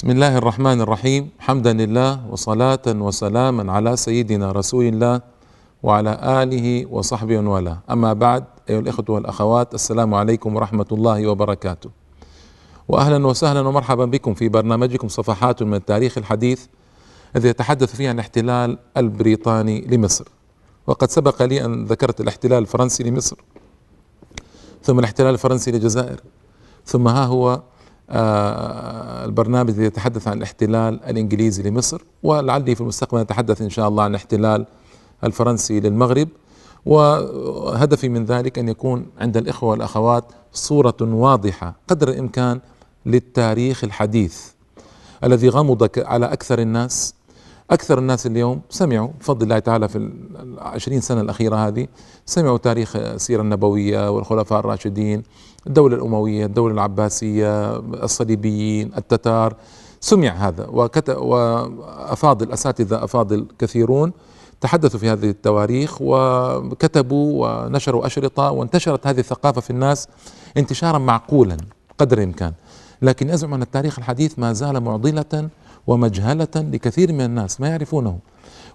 بسم الله الرحمن الرحيم حمدا لله وصلاة وسلاما على سيدنا رسول الله وعلى آله وصحبه والاه أما بعد أيها الإخوة والأخوات السلام عليكم ورحمة الله وبركاته وأهلا وسهلا ومرحبا بكم في برنامجكم صفحات من التاريخ الحديث الذي يتحدث فيه عن الاحتلال البريطاني لمصر. وقد سبق لي أن ذكرت الاحتلال الفرنسي لمصر. ثم الاحتلال الفرنسي للجزائر. ثم ها هو البرنامج الذي يتحدث عن الاحتلال الإنجليزي لمصر ولعلي في المستقبل نتحدث إن شاء الله عن الاحتلال الفرنسي للمغرب. وهدفي من ذلك أن يكون عند الإخوة والأخوات صورة واضحة قدر الإمكان للتاريخ الحديث الذي غمض على أكثر الناس أكثر الناس اليوم سمعوا بفضل الله تعالى في العشرين سنة الأخيرة هذه سمعوا تاريخ السيرة النبوية والخلفاء الراشدين الدولة الأموية الدولة العباسية الصليبيين التتار سمع هذا. وأفاضل أساتذة أفاضل كثيرون تحدثوا في هذه التواريخ وكتبوا ونشروا أشرطة وانتشرت هذه الثقافة في الناس انتشارا معقولا قدر الإمكان. لكن أزعم أن التاريخ الحديث ما زال معضلة ومجهلة لكثير من الناس ما يعرفونه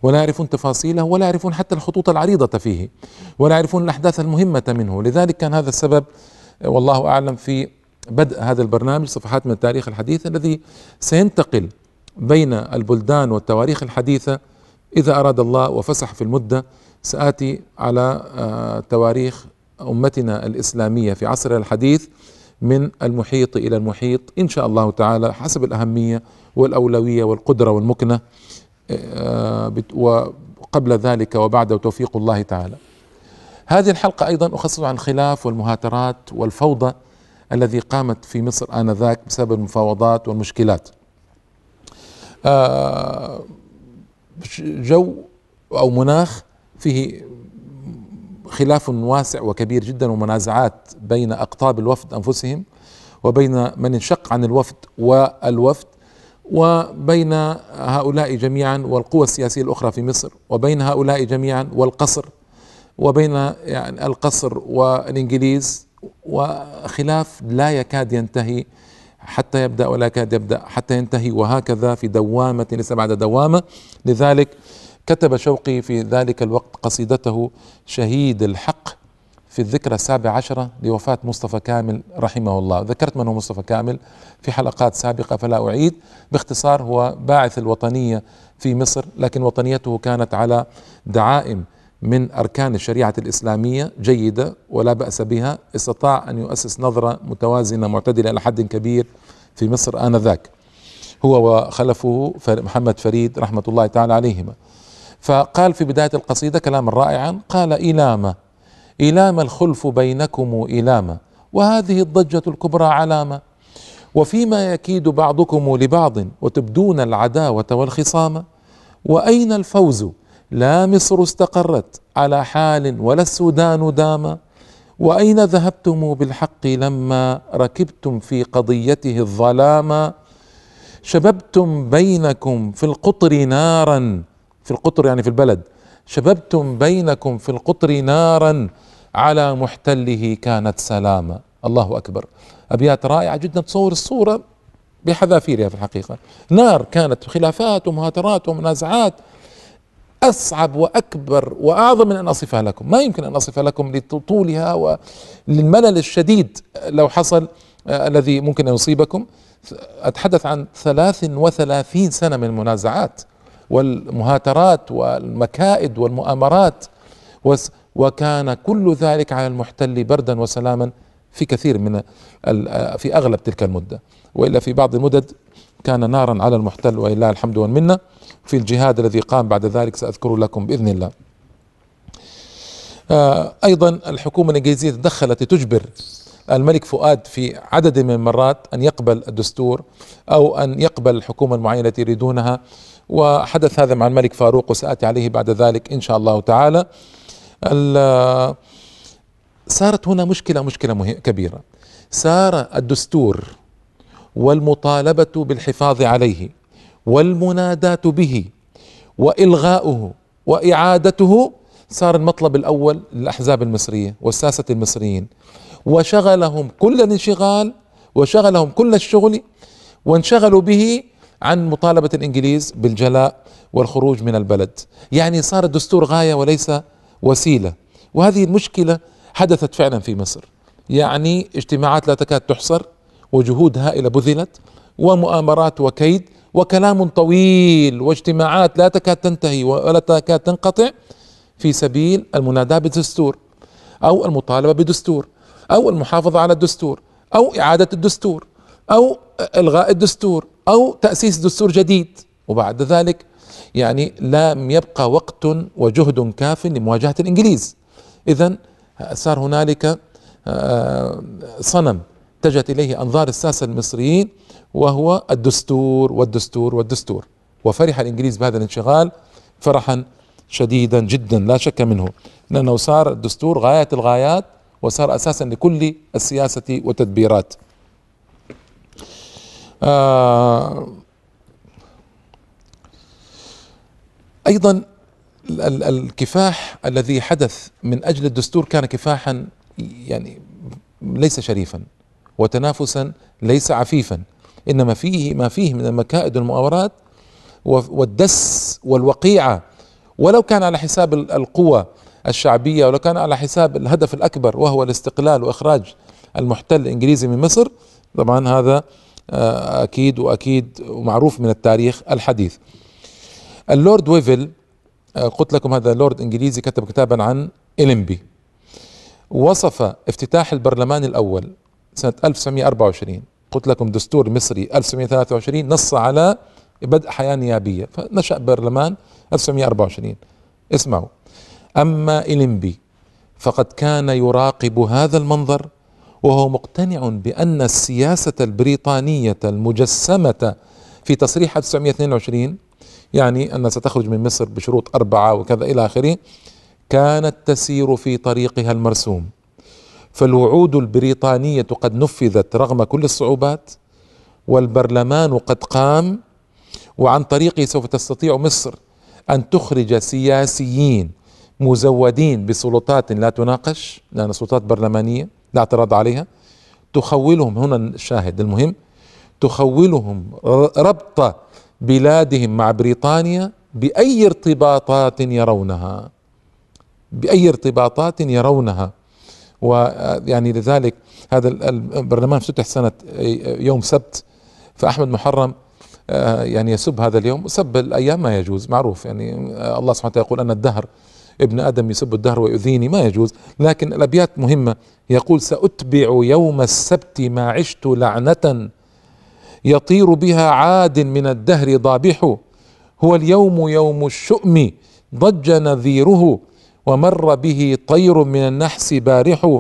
ولا يعرفون تفاصيله ولا يعرفون حتى الخطوط العريضة فيه ولا يعرفون الأحداث المهمة منه. لذلك كان هذا السبب والله أعلم في بدء هذا البرنامج صفحات من التاريخ الحديث الذي سينتقل بين البلدان والتواريخ الحديثة. إذا أراد الله وفسح في المدة سآتي على آه، تواريخ أمتنا الإسلامية في عصرها الحديث من المحيط إلى المحيط. إن شاء الله تعالى حسب الأهمية والأولوية والقدرة والمكنة آه، وقبل ذلك وبعد توفيق الله تعالى. هذه الحلقة أيضا أخصص عن الخلاف والمهاترات والفوضى الذي قامت في مصر آنذاك بسبب المفاوضات والمشكلات. آه، جو أو مناخ فيه خلاف واسع وكبير جدا ومنازعات بين أقطاب الوفد أنفسهم وبين من انشق عن الوفد والوفد. وبين هؤلاء جميعا والقوى السياسية الأخرى في مصر وبين هؤلاء جميعا والقصر وبين يعني القصر والإنجليز وخلاف لا يكاد ينتهي حتى يبدأ ولا يكاد يبدأ حتى ينتهي وهكذا في دوامة ليس بعد دوامة. لذلك كتب شوقي في ذلك الوقت قصيدته شهيد الحق في الذكرى السابعة عشرة لوفاة مصطفى كامل رحمه الله. ذكرت من هو مصطفى كامل؟ في حلقات سابقة فلا أعيد. باختصار هو باعث الوطنية في مصر لكن وطنيته كانت على دعائم من أركان الشريعة الإسلامية جيدة ولا بأس بها. استطاع أن يؤسس نظرة متوازنة معتدلة إلى حد كبير في مصر آنذاك. هو وخلفه محمد فريد رحمة الله تعالى عليهما. فقال في بداية القصيدة كلاما رائعا قال إلام إلام الخلف بينكم إلام. وهذه الضجة الكبرى علامة وفيما يكيد بعضكم لبعض وتبدون العداوة والخصام. وأين الفوز؟ لا مصر استقرت على حال ولا السودان دام. وأين ذهبتم بالحق لما ركبتم في قضيته الظلام؟ شببتم بينكم في القطر نارا. في القطر يعني في البلد. شببتم بينكم في القطر نارا. على محتله كانت سلامة الله أكبر. أبيات رائعة جدا تصور الصورة بحذافيرها في الحقيقة. نار كانت خلافات ومهاترات ومنازعات أصعب وأكبر وأعظم من أن أصفها لكم. ما يمكن أن أصفها لكم لطولها وللملل الشديد. لو حصل آه الذي ممكن أن يصيبكم. أتحدث عن ثلاث وثلاثين سنة من المنازعات والمهاترات والمكائد والمؤامرات. وكان كل ذلك على المحتل بردا وسلاما في كثير من في أغلب تلك المدة وإلا في بعض المدد كان نارا على المحتل ولله الحمد والمنة في الجهاد الذي قام بعد ذلك سأذكر لكم بإذن الله. آه، أيضا الحكومة الإنجليزية تدخلت لتجبر الملك فؤاد في عدد من المرات أن يقبل الدستور أو أن يقبل الحكومة المعينة التي يريدونها وحدث هذا مع الملك فاروق وسآتي عليه بعد ذلك إن شاء الله تعالى. صارت هنا مشكلة مشكلة كبيرة. صار الدستور والمطالبة بالحفاظ عليه والمناداة به وإلغاؤه وإعادته صار المطلب الأول للأحزاب المصرية والساسة المصريين. وشغلهم كل الانشغال وشغلهم كل الشغل وانشغلوا به عن مطالبة الإنجليز بالجلاء والخروج من البلد. يعني صار الدستور غاية وليس وسيلة. وهذه المشكلة حدثت فعلا في مصر. يعني اجتماعات لا تكاد تحصر وجهود هائلة بذلت ومؤامرات وكيد وكلام طويل واجتماعات لا تكاد تنتهي ولا تكاد تنقطع في سبيل المناداة بالدستور أو المطالبة بدستور أو المحافظة على الدستور أو إعادة الدستور أو إلغاء الدستور أو تأسيس دستور جديد. وبعد ذلك يعني لم يبقى وقت وجهد كاف لمواجهة الإنجليز. إذا صار هنالك آه، صنم اتجهت إليه أنظار الساسة المصريين وهو الدستور والدستور والدستور. وفرح الإنجليز بهذا الانشغال فرحا شديدا جدا لا شك منه لأنه صار الدستور غاية الغايات وصار أساسا لكل السياسة والتدبيرات. آه أيضا الكفاح الذي حدث من أجل الدستور كان كفاحا يعني ليس شريفا وتنافسا ليس عفيفا إنما فيه ما فيه من المكائد والمؤامرات والدس والوقيعة. ولو كان على حساب القوى الشعبية ولو كان على حساب الهدف الأكبر وهو الاستقلال وإخراج المحتل الإنجليزي من مصر طبعا هذا آه، أكيد وأكيد ومعروف من التاريخ الحديث. اللورد ويفل آه، قلت لكم هذا لورد إنجليزي كتب كتابا عن إلمبي وصف افتتاح البرلمان الأول سنة 1924 قلت لكم دستور مصري 1923 نص على بدء حياة نيابية فنشأ برلمان 1924 اسمعوا. أما إلمبي فقد كان يراقب هذا المنظر وهو مقتنع بأن السياسة البريطانية المجسمة في تصريح 1922 يعني أنها ستخرج من مصر بشروط أربعة وكذا إلى آخره كانت تسير في طريقها المرسوم. فالوعود البريطانية قد نفذت رغم كل الصعوبات والبرلمان قد قام وعن طريقه سوف تستطيع مصر أن تخرج سياسيين مزودين بسلطات لا تناقش لأنها سلطات برلمانية لا اعتراض عليها. تخولهم هنا الشاهد المهم تخولهم ربط بلادهم مع بريطانيا بأي ارتباطات يرونها. بأي ارتباطات يرونها. ويعني لذلك هذا البرلمان افتتح سنة يوم سبت فأحمد محرم آه، يعني يسب هذا اليوم. سب الأيام ما يجوز معروف. يعني آه، الله سبحانه وتعالى يقول أن الدهر ابن آدم يسب الدهر ويؤذيني ما يجوز. لكن الأبيات مهمة. يقول سأتبع يوم السبت ما عشت لعنة يطير بها عاد من الدهر ضابح. هو اليوم يوم الشؤم ضج نذيره ومر به طير من النحس بارح.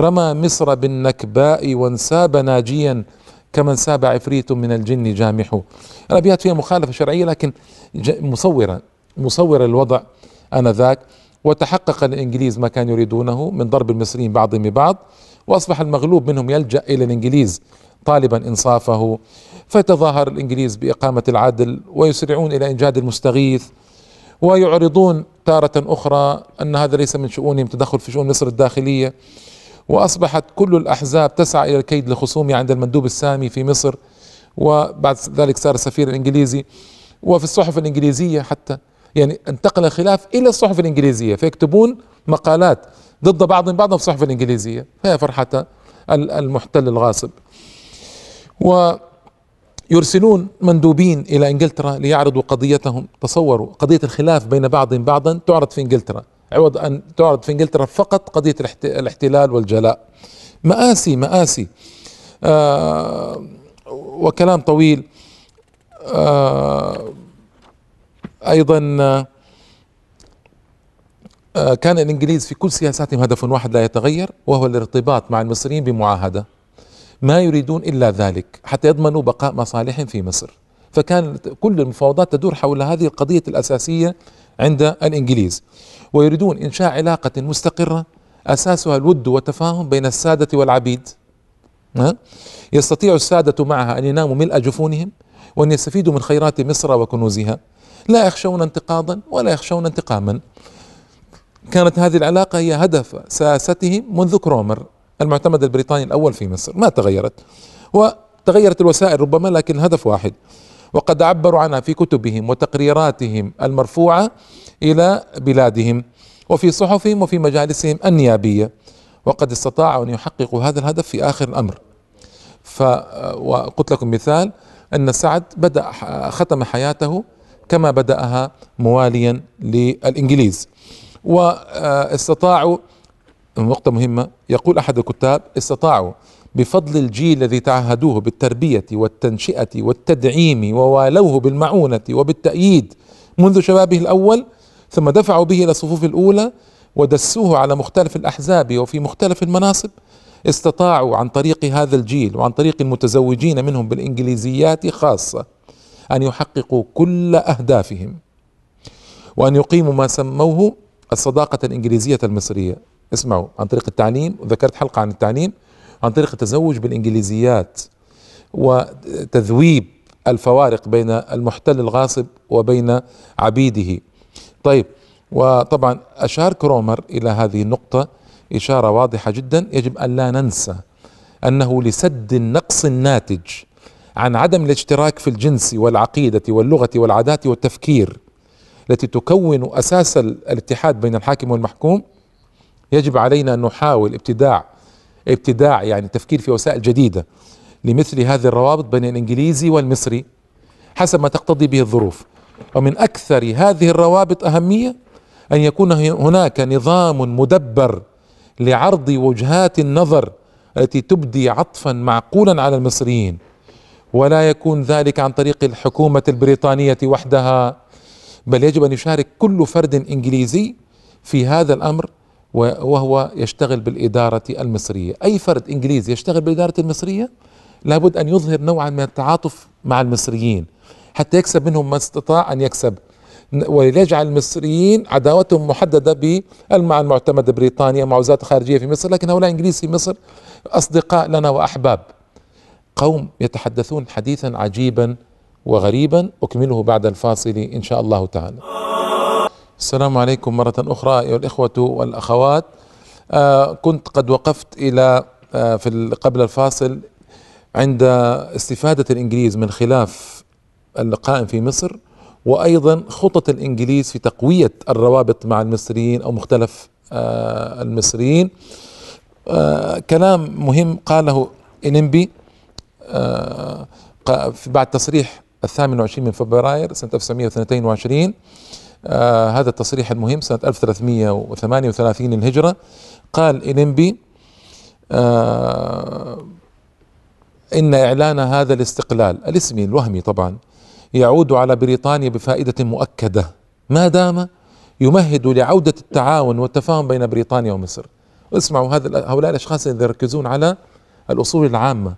رمى مصر بالنكباء وانساب ناجيا كمن ساب عفريت من الجن جامح. الأبيات فيها مخالفة شرعية لكن مصوره مصوره الوضع آنذاك. وتحقق الإنجليز ما كانوا يريدونه من ضرب المصريين بعضهم ببعض وأصبح المغلوب منهم يلجأ إلى الإنجليز. طالبا إنصافه فيتظاهر الإنجليز بإقامة العدل ويسرعون إلى إنجاد المستغيث ويعرضون تارة أخرى أن هذا ليس من شؤونهم تدخل في شؤون مصر الداخلية. وأصبحت كل الأحزاب تسعى إلى الكيد لخصومها عند المندوب السامي في مصر وبعد ذلك صار السفير الإنجليزي. وفي الصحف الإنجليزية حتى يعني انتقل الخلاف إلى الصحف الإنجليزية فيكتبون مقالات ضد بعضهم بعضا في الصحف الإنجليزية. فهي فرحة المحتل الغاصب. و يرسلون مندوبين إلى إنجلترا ليعرضوا قضيتهم تصوروا قضية الخلاف بين بعضهم بعضا تعرض في إنجلترا. عوض أن تعرض في إنجلترا فقط قضية الاحتلال والجلاء. مآسي مآسي. آه وكلام طويل. آه أيضا آه كان الإنجليز في كل سياساتهم هدف واحد لا يتغير وهو الارتباط مع المصريين بمعاهدة. ما يريدون إلا ذلك حتى يضمنوا بقاء مصالحهم في مصر. فكان كل المفاوضات تدور حول هذه القضية الأساسية عند الإنجليز. ويريدون إنشاء علاقة مستقرة أساسها الود والتفاهم بين السادة والعبيد. يستطيع السادة معها أن يناموا ملء جفونهم وأن يستفيدوا من خيرات مصر وكنوزها. لا يخشون انتقاضا ولا يخشون انتقاما. كانت هذه العلاقة هي هدف سياستهم منذ كرومر. المعتمد البريطاني الأول في مصر ما تغيرت. وتغيرت الوسائل ربما لكن الهدف واحد. وقد عبروا عنها في كتبهم وتقريراتهم المرفوعة إلى بلادهم وفي صحفهم وفي مجالسهم النيابية. وقد استطاعوا أن يحققوا هذا الهدف في آخر الأمر. ف وقلت لكم مثال أن سعد بدأ ختم حياته كما بدأها مواليا للإنجليز. واستطاعوا نقطة مهمة. يقول أحد الكتاب استطاعوا بفضل الجيل الذي تعهدوه بالتربية والتنشئة والتدعيم ووالوه بالمعونة وبالتأييد منذ شبابه الأول ثم دفعوا به إلى الصفوف الأولى ودسوه على مختلف الأحزاب وفي مختلف المناصب. استطاعوا عن طريق هذا الجيل وعن طريق المتزوجين منهم بالإنجليزيات خاصة أن يحققوا كل أهدافهم وأن يقيموا ما سموه الصداقة الإنجليزية المصرية. اسمعوا عن طريق التعليم وذكرت حلقة عن التعليم عن طريق التزوج بالإنجليزيات وتذويب الفوارق بين المحتل الغاصب وبين عبيده. طيب وطبعا أشار كرومر إلى هذه النقطة إشارة واضحة جدا يجب أن لا ننسى أنه لسد النقص الناتج عن عدم الاشتراك في الجنس والعقيدة واللغة والعادات والتفكير التي تكون أساس الاتحاد بين الحاكم والمحكوم يجب علينا أن نحاول ابتداع ابتداع يعني تفكير في وسائل جديدة لمثل هذه الروابط بين الإنجليزي والمصري حسب ما تقتضي به الظروف. ومن أكثر هذه الروابط أهمية أن يكون هناك نظام مدبر لعرض وجهات النظر التي تبدي عطفا معقولا على المصريين. ولا يكون ذلك عن طريق الحكومة البريطانية وحدها بل يجب أن يشارك كل فرد إنجليزي في هذا الأمر وهو يشتغل بالإدارة المصرية. أي فرد إنجليزي يشتغل بالإدارة المصرية لابد أن يظهر نوعا من التعاطف مع المصريين. حتى يكسب منهم ما استطاع أن يكسب. وليجعل المصريين عداوتهم محددة مع المعتمدة بريطانيا مع وزارة الخارجية في مصر لكن هؤلاء إنجليز في مصر أصدقاء لنا وأحباب. قوم يتحدثون حديثا عجيبا وغريبا أكمله بعد الفاصل إن شاء الله تعالى. السلام عليكم مرة أخرى أيها الإخوة والأخوات. آه كنت قد وقفت إلى آه في قبل الفاصل عند استفادة الإنجليز من خلاف القائم في مصر وأيضا خطط الإنجليز في تقوية الروابط مع المصريين أو مختلف آه المصريين. آه كلام مهم قاله إنمبي آه بعد تصريح الثامن والعشرين من فبراير سنة 1922 آه هذا التصريح المهم سنة 1338 للهجرة قال إنمبي آه إن إعلان هذا الاستقلال الاسمي الوهمي طبعا يعود على بريطانيا بفائدة مؤكدة. ما دام يمهد لعودة التعاون والتفاهم بين بريطانيا ومصر. اسمعوا هذا هؤلاء الأشخاص الذين يركزون على الأصول العامة.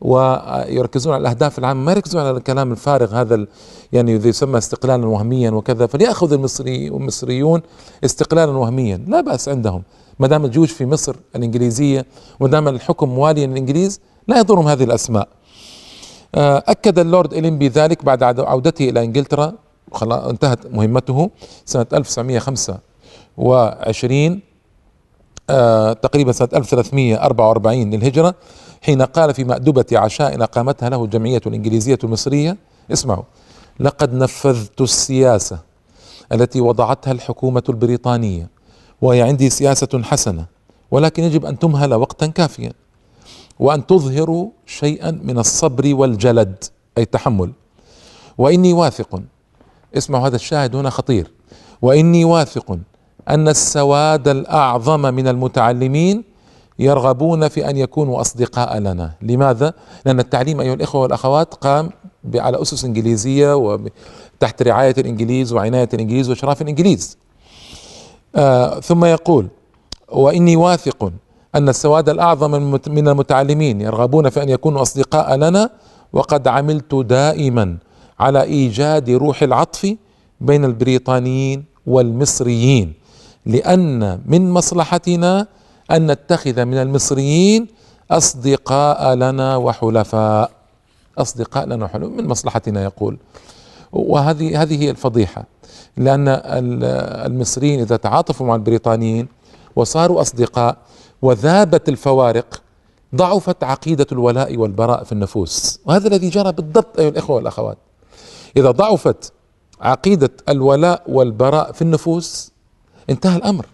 ويركزون على الأهداف العامة ما يركزون على الكلام الفارغ هذا يعني يسمى استقلالا وهميا وكذا فليأخذ المصري والمصريون استقلالا وهميا لا بأس عندهم. ما دام الجيوش في مصر الإنجليزية وما دام الحكم مواليا للإنجليز لا يضرهم هذه الأسماء. آه، أكد اللورد إلينبي ذلك بعد عودته إلى إنجلترا. انتهت مهمته سنة 1925 آه تقريبا سنة 1344 للهجرة. حين قال في مأدبة عشاء أقامتها له الجمعية الإنجليزية المصرية اسمعوا. لقد نفذت السياسة التي وضعتها الحكومة البريطانية. وهي عندي سياسة حسنة ولكن يجب أن تمهل وقتا كافيا وأن تظهروا شيئا من الصبر والجلد أي التحمل. وإني واثق اسمعوا هذا الشاهد هنا خطير. وإني واثق أن السواد الأعظم من المتعلمين يرغبون في أن يكونوا أصدقاء لنا، لماذا؟ لأن التعليم أيها الإخوة والأخوات قام على أسس إنجليزية وتحت رعاية الإنجليز وعناية الإنجليز وإشراف الإنجليز. آه ثم يقول: وإني واثق أن السواد الأعظم من المتعلمين يرغبون في أن يكونوا أصدقاء لنا وقد عملت دائما على إيجاد روح العطف بين البريطانيين والمصريين لأن من مصلحتنا أن نتخذ من المصريين أصدقاء لنا وحلفاء. أصدقاء لنا وحلفاء من مصلحتنا يقول. وهذه هذه هي الفضيحة. لأن المصريين إذا تعاطفوا مع البريطانيين وصاروا أصدقاء وذابت الفوارق ضعفت عقيدة الولاء والبراء في النفوس. وهذا الذي جرى بالضبط أيها الإخوة والأخوات. إذا ضعفت عقيدة الولاء والبراء في النفوس انتهى الأمر.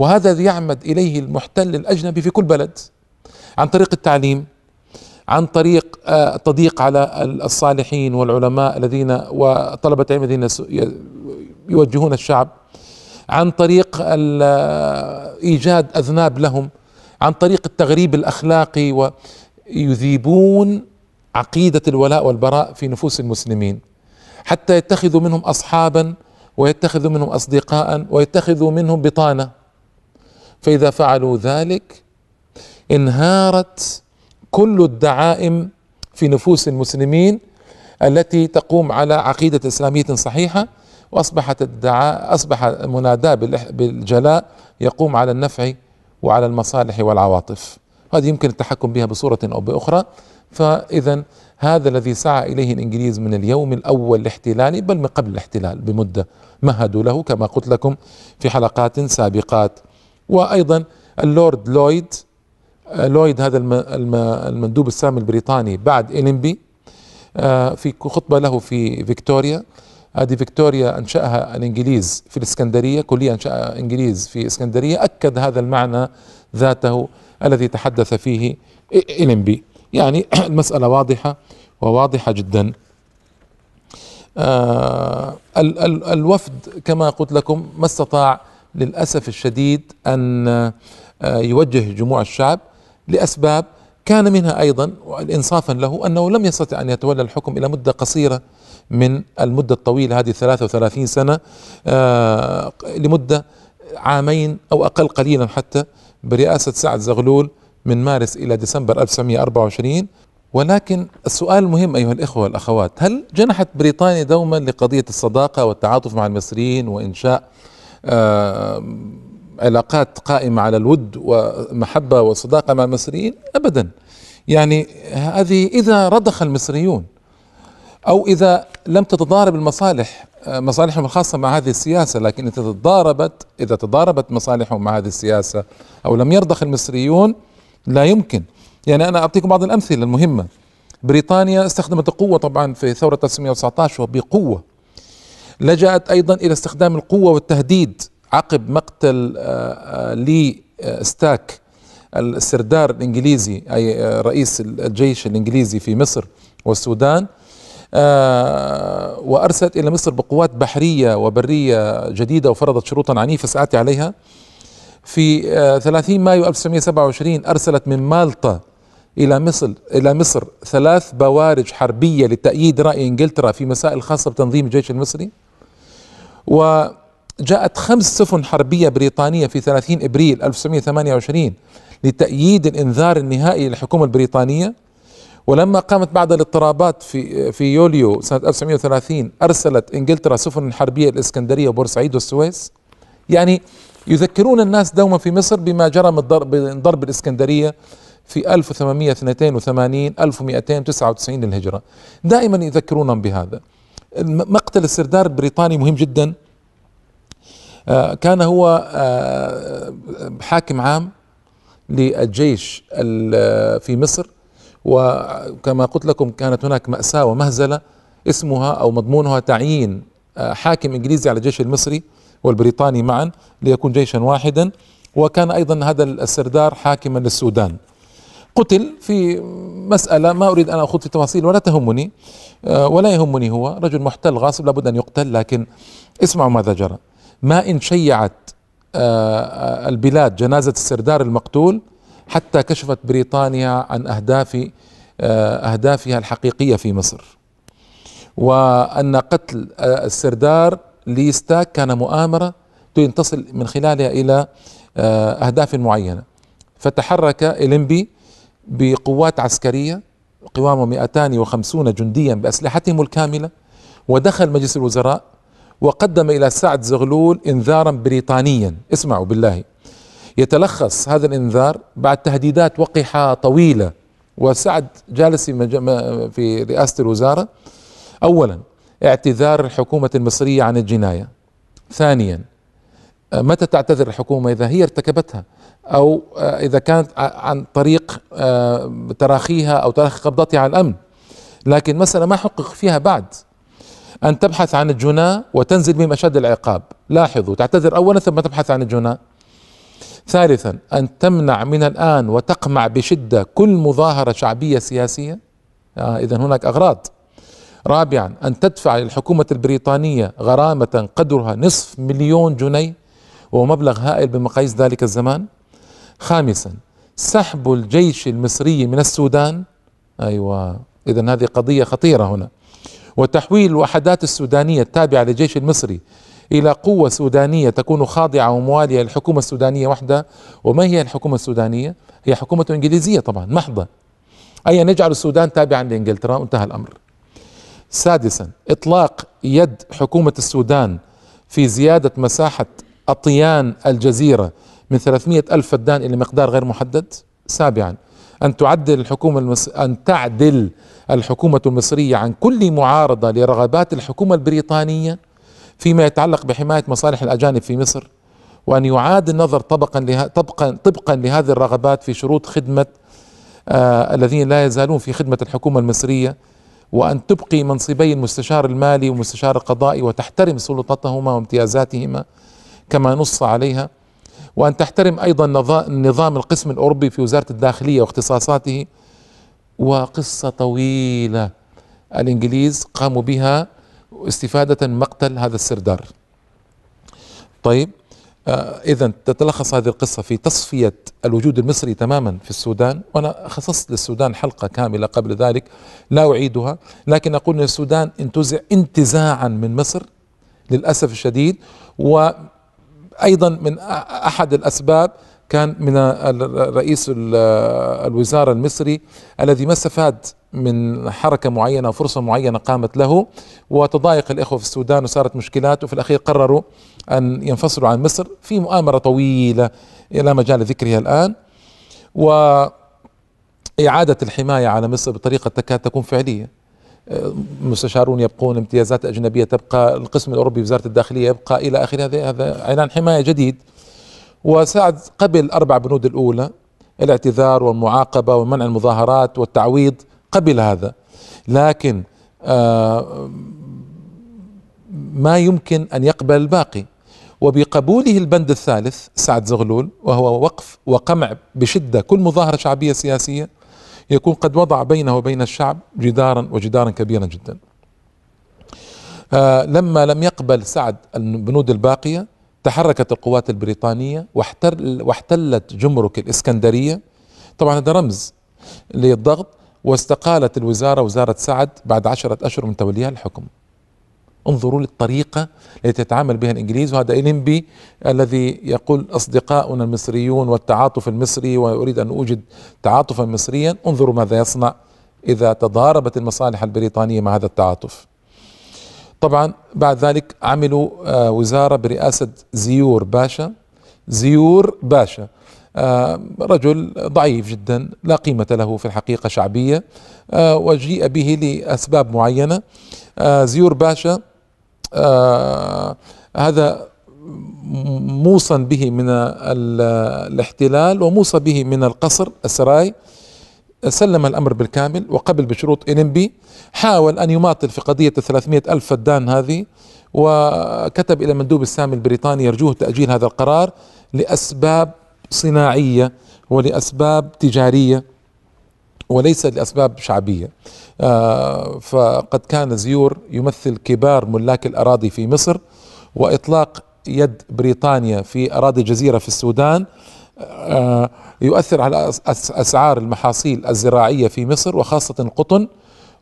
وهذا يعمد إليه المحتل الأجنبي في كل بلد عن طريق التعليم عن طريق التضييق آه، على الصالحين والعلماء الذين وطلبة العلم الذين يوجهون الشعب عن طريق إيجاد أذناب لهم عن طريق التغريب الأخلاقي ويذيبون عقيدة الولاء والبراء في نفوس المسلمين حتى يتخذوا منهم اصحابا ويتخذوا منهم اصدقاء ويتخذوا منهم بطانة. فإذا فعلوا ذلك انهارت كل الدعائم في نفوس المسلمين التي تقوم على عقيدة إسلامية صحيحة وأصبحت الدعاء أصبح المناداة بالجلاء يقوم على النفع وعلى المصالح والعواطف. هذه يمكن التحكم بها بصورة أو بأخرى. فاذا هذا الذي سعى إليه الإنجليز من اليوم الأول لاحتلاله بل من قبل الاحتلال بمدة مهدوا له كما قلت لكم في حلقات سابقات. وأيضا اللورد لويد لويد هذا المندوب السامي البريطاني بعد إلينبي آه، في خطبة له في فيكتوريا. هذه فيكتوريا أنشأها الإنجليز في الإسكندرية كليه انشاها إنجليز في إسكندرية. أكد هذا المعنى ذاته الذي تحدث فيه إلمبي يعني المسألة واضحة وواضحة جدا. آه ال ال الوفد كما قلت لكم ما استطاع للأسف الشديد أن آه يوجه جموع الشعب لأسباب كان منها أيضا انصافا له أنه لم يستطع أن يتولى الحكم إلى مدة قصيرة من المدة الطويلة هذه 33 سنة آه لمدة عامين أو أقل قليلا حتى برئاسة سعد زغلول من مارس إلى ديسمبر 1924 ولكن السؤال المهم أيها الإخوة والأخوات هل جنحت بريطانيا دوما لقضية الصداقة والتعاطف مع المصريين وإنشاء علاقات قائمة على الود ومحبة وصداقة مع المصريين؟ أبدا. يعني هذه إذا رضخ المصريون أو إذا لم تتضارب المصالح آه، مصالحهم الخاصه مع هذه السياسة لكن إذا تضاربت إذا تضاربت مصالحهم مع هذه السياسة أو لم يرضخ المصريون لا يمكن. يعني أنا أعطيكم بعض الأمثلة المهمة. بريطانيا استخدمت القوه طبعا في ثورة 1919 وبقوة. لجأت أيضا إلى استخدام القوة والتهديد عقب مقتل آه، آه، لي ستاك السردار الإنجليزي أي رئيس الجيش الإنجليزي في مصر والسودان آه، وأرسلت إلى مصر بقوات بحرية وبرية جديدة وفرضت شروطا عنيفة سآتي عليها. في 30 آه، مايو 1927 أرسلت من مالطا إلى مصر إلى مصر ثلاث بوارج حربية لتأييد رأي إنجلترا في مسائل خاصة بتنظيم الجيش المصري. وجاءت خمس سفن حربية بريطانية في 30 إبريل 1928 لتأييد الإنذار النهائي للحكومة البريطانية. ولما قامت بعد الاضطرابات في في يوليو سنة 1930 أرسلت إنجلترا سفن حربية الإسكندرية وبورسعيد والسويس. يعني يذكرون الناس دوما في مصر بما جرى من ضرب ضرب الإسكندرية في 1882 1299 للهجرة. دائما يذكرونهم بهذا. مقتل السردار البريطاني مهم جدا. آه، كان هو آه، حاكم عام للجيش في مصر وكما قلت لكم كانت هناك مأساة ومهزلة اسمها أو مضمونها تعيين آه، حاكم إنجليزي على الجيش المصري والبريطاني معا ليكون جيشا واحدا وكان أيضا هذا السردار حاكما للسودان. قتل في مسألة ما أريد أن أخوض في تفاصيل ولا تهمني آه، ولا يهمني هو. رجل محتل غاصب لابد أن يقتل لكن اسمعوا ماذا جرى ما إن شيعت آه، البلاد جنازة السردار المقتول حتى كشفت بريطانيا عن أهداف آه، أهدافها الحقيقية في مصر. وأن قتل آه، السردار ليستاك كان مؤامرة تريد تصل من خلالها إلى آه، أهداف معينة. فتحرك إلمبي بقوات عسكرية قوامه 250 جنديا بأسلحتهم الكاملة ودخل مجلس الوزراء وقدم إلى سعد زغلول انذارا بريطانيا. اسمعوا بالله. يتلخص هذا الإنذار بعد تهديدات وقحة طويلة وسعد جالس في رئاسة الوزارة. أولا اعتذار الحكومة المصرية عن الجناية. ثانيا متى تعتذر الحكومة إذا هي ارتكبتها؟ أو إذا كانت عن طريق تراخيها أو تراخي قبضتها على الأمن. لكن مسألة ما حقق فيها بعد. أن تبحث عن الجناة وتنزل بهم أشد العقاب. لاحظوا تعتذر أولا ثم تبحث عن الجناة ثالثا أن تمنع من الآن وتقمع بشدة كل مظاهرة شعبية سياسية. آه إذا هناك أغراض. رابعا أن تدفع للحكومة البريطانية غرامة قدرها نصف مليون جنيه وهو مبلغ هائل بمقاييس ذلك الزمان. خامسا سحب الجيش المصري من السودان. أيوه اذا هذه قضية خطيرة هنا. وتحويل الوحدات السودانية التابعة للجيش المصري إلى قوة سودانية تكون خاضعة وموالية للحكومة السودانية وحدها وما هي الحكومة السودانية؟ هي حكومة إنجليزية طبعا محضة. أي نجعل السودان تابعا لإنجلترا؟ وانتهى الأمر. سادسا إطلاق يد حكومة السودان في زيادة مساحة أطيان الجزيرة من 300 ألف فدان إلى مقدار غير محدد؟ سابعا. أن تعدل الحكومة المص... أن تعدل الحكومة المصرية عن كل معارضة لرغبات الحكومة البريطانية فيما يتعلق بحماية مصالح الأجانب في مصر وأن يعاد النظر طبقا له... طبقا طبقا لهذه الرغبات في شروط خدمة آه الذين لا يزالون في خدمة الحكومة المصرية وأن تبقي منصبي المستشار المالي والمستشار القضائي وتحترم سلطتهما وامتيازاتهما. كما نص عليها وأن تحترم أيضا نظام القسم الأوروبي في وزارة الداخلية واختصاصاته وقصة طويلة الإنجليز قاموا بها استفادة مقتل هذا السردار. طيب آه إذا تتلخص هذه القصة في تصفية الوجود المصري تماما في السودان وأنا خصصت للسودان حلقة كاملة قبل ذلك لا أعيدها لكن أقول أن السودان انتزع انتزاعا من مصر للأسف الشديد و أيضا من أحد الأسباب كان من رئيس الوزاره المصري الذي ما استفاد من حركة معينة فرصة معينة قامت له وتضايق الإخوة في السودان وصارت مشكلات وفي الأخير قرروا أن ينفصلوا عن مصر في مؤامرة طويلة لا مجال لذكرها الآن. و إعادة الحماية على مصر بطريقة تكاد تكون فعلية. مستشارون يبقون امتيازات أجنبية تبقى القسم الأوروبي وزارة الداخلية يبقى إلى آخره هذا هذا إعلان حماية جديد. وساعد قبل أربع بنود الأولى الاعتذار والمعاقبة ومنع المظاهرات والتعويض قبل هذا. لكن آه ما يمكن أن يقبل الباقي. وبقبوله البند الثالث سعد زغلول وهو وقف وقمع بشدة كل مظاهرة شعبية سياسية يكون قد وضع بينه وبين الشعب جدارا وجدارا كبيرا جدا. آه لما لم يقبل سعد البنود الباقية تحركت القوات البريطانية واحتل واحتلت جمرك الإسكندرية طبعا هذا رمز للضغط واستقالت الوزارة وزارة سعد بعد عشرة أشهر من توليها الحكم. انظروا للطريقة التي يتعامل بها الإنجليز وهذا إليمبي الذي يقول أصدقاؤنا المصريون والتعاطف المصري وأريد أن أوجد تعاطفا مصريا انظروا ماذا يصنع إذا تضاربت المصالح البريطانية مع هذا التعاطف. طبعا بعد ذلك عملوا آه، وزارة برئاسة زيور باشا. زيور باشا آه، رجل ضعيف جدا لا قيمة له في الحقيقة شعبية آه، وجيء به لأسباب معينة. زيور باشا هذا موصى به من الاحتلال وموصى به من القصر السراي. سلم الأمر بالكامل وقبل بشروط إنمبي. حاول أن يماطل في قضية 300 ألف فدان هذه وكتب إلى مندوب السامي البريطاني يرجوه تأجيل هذا القرار لأسباب صناعية ولأسباب تجارية. وليس لأسباب شعبية. آه، فقد كان زيور يمثل كبار ملاك الأراضي في مصر وإطلاق يد بريطانيا في أراضي الجزيرة في السودان آه، يؤثر على أسعار المحاصيل الزراعية في مصر وخاصة القطن.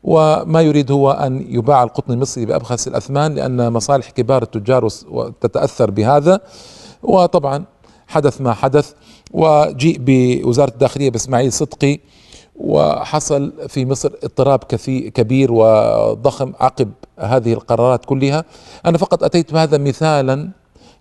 وما يريد هو أن يباع القطن المصري بأبخس الأثمان لأن مصالح كبار التجار تتأثر بهذا. وطبعا حدث ما حدث. وجيء بوزارة الداخلية بإسماعيل صدقي وحصل في مصر اضطراب كبير وضخم عقب هذه القرارات كلها. أنا فقط أتيت بهذا مثالا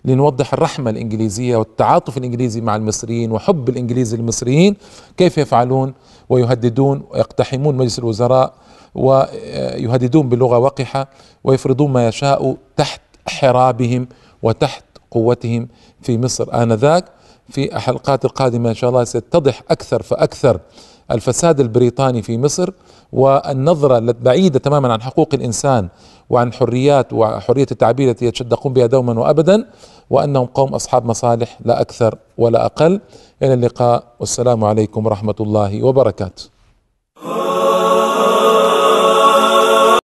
لنوضح الرحمة الإنجليزية والتعاطف الإنجليزي مع المصريين وحب الإنجليز للمصريين. كيف يفعلون؟ ويهددون ويقتحمون مجلس الوزراء ويهددون بلغة وقحة ويفرضون ما يشاء تحت حرابهم وتحت قوتهم في مصر. آنذاك في الحلقات القادمة إن شاء الله ستتضح أكثر فأكثر الفساد البريطاني في مصر والنظرة البعيدة تماما عن حقوق الإنسان وعن حريات وحرية التعبير التي يتشدقون بها دوما وأبدا وأنهم قوم أصحاب مصالح لا أكثر ولا أقل. إلى اللقاء والسلام عليكم ورحمة الله وبركاته.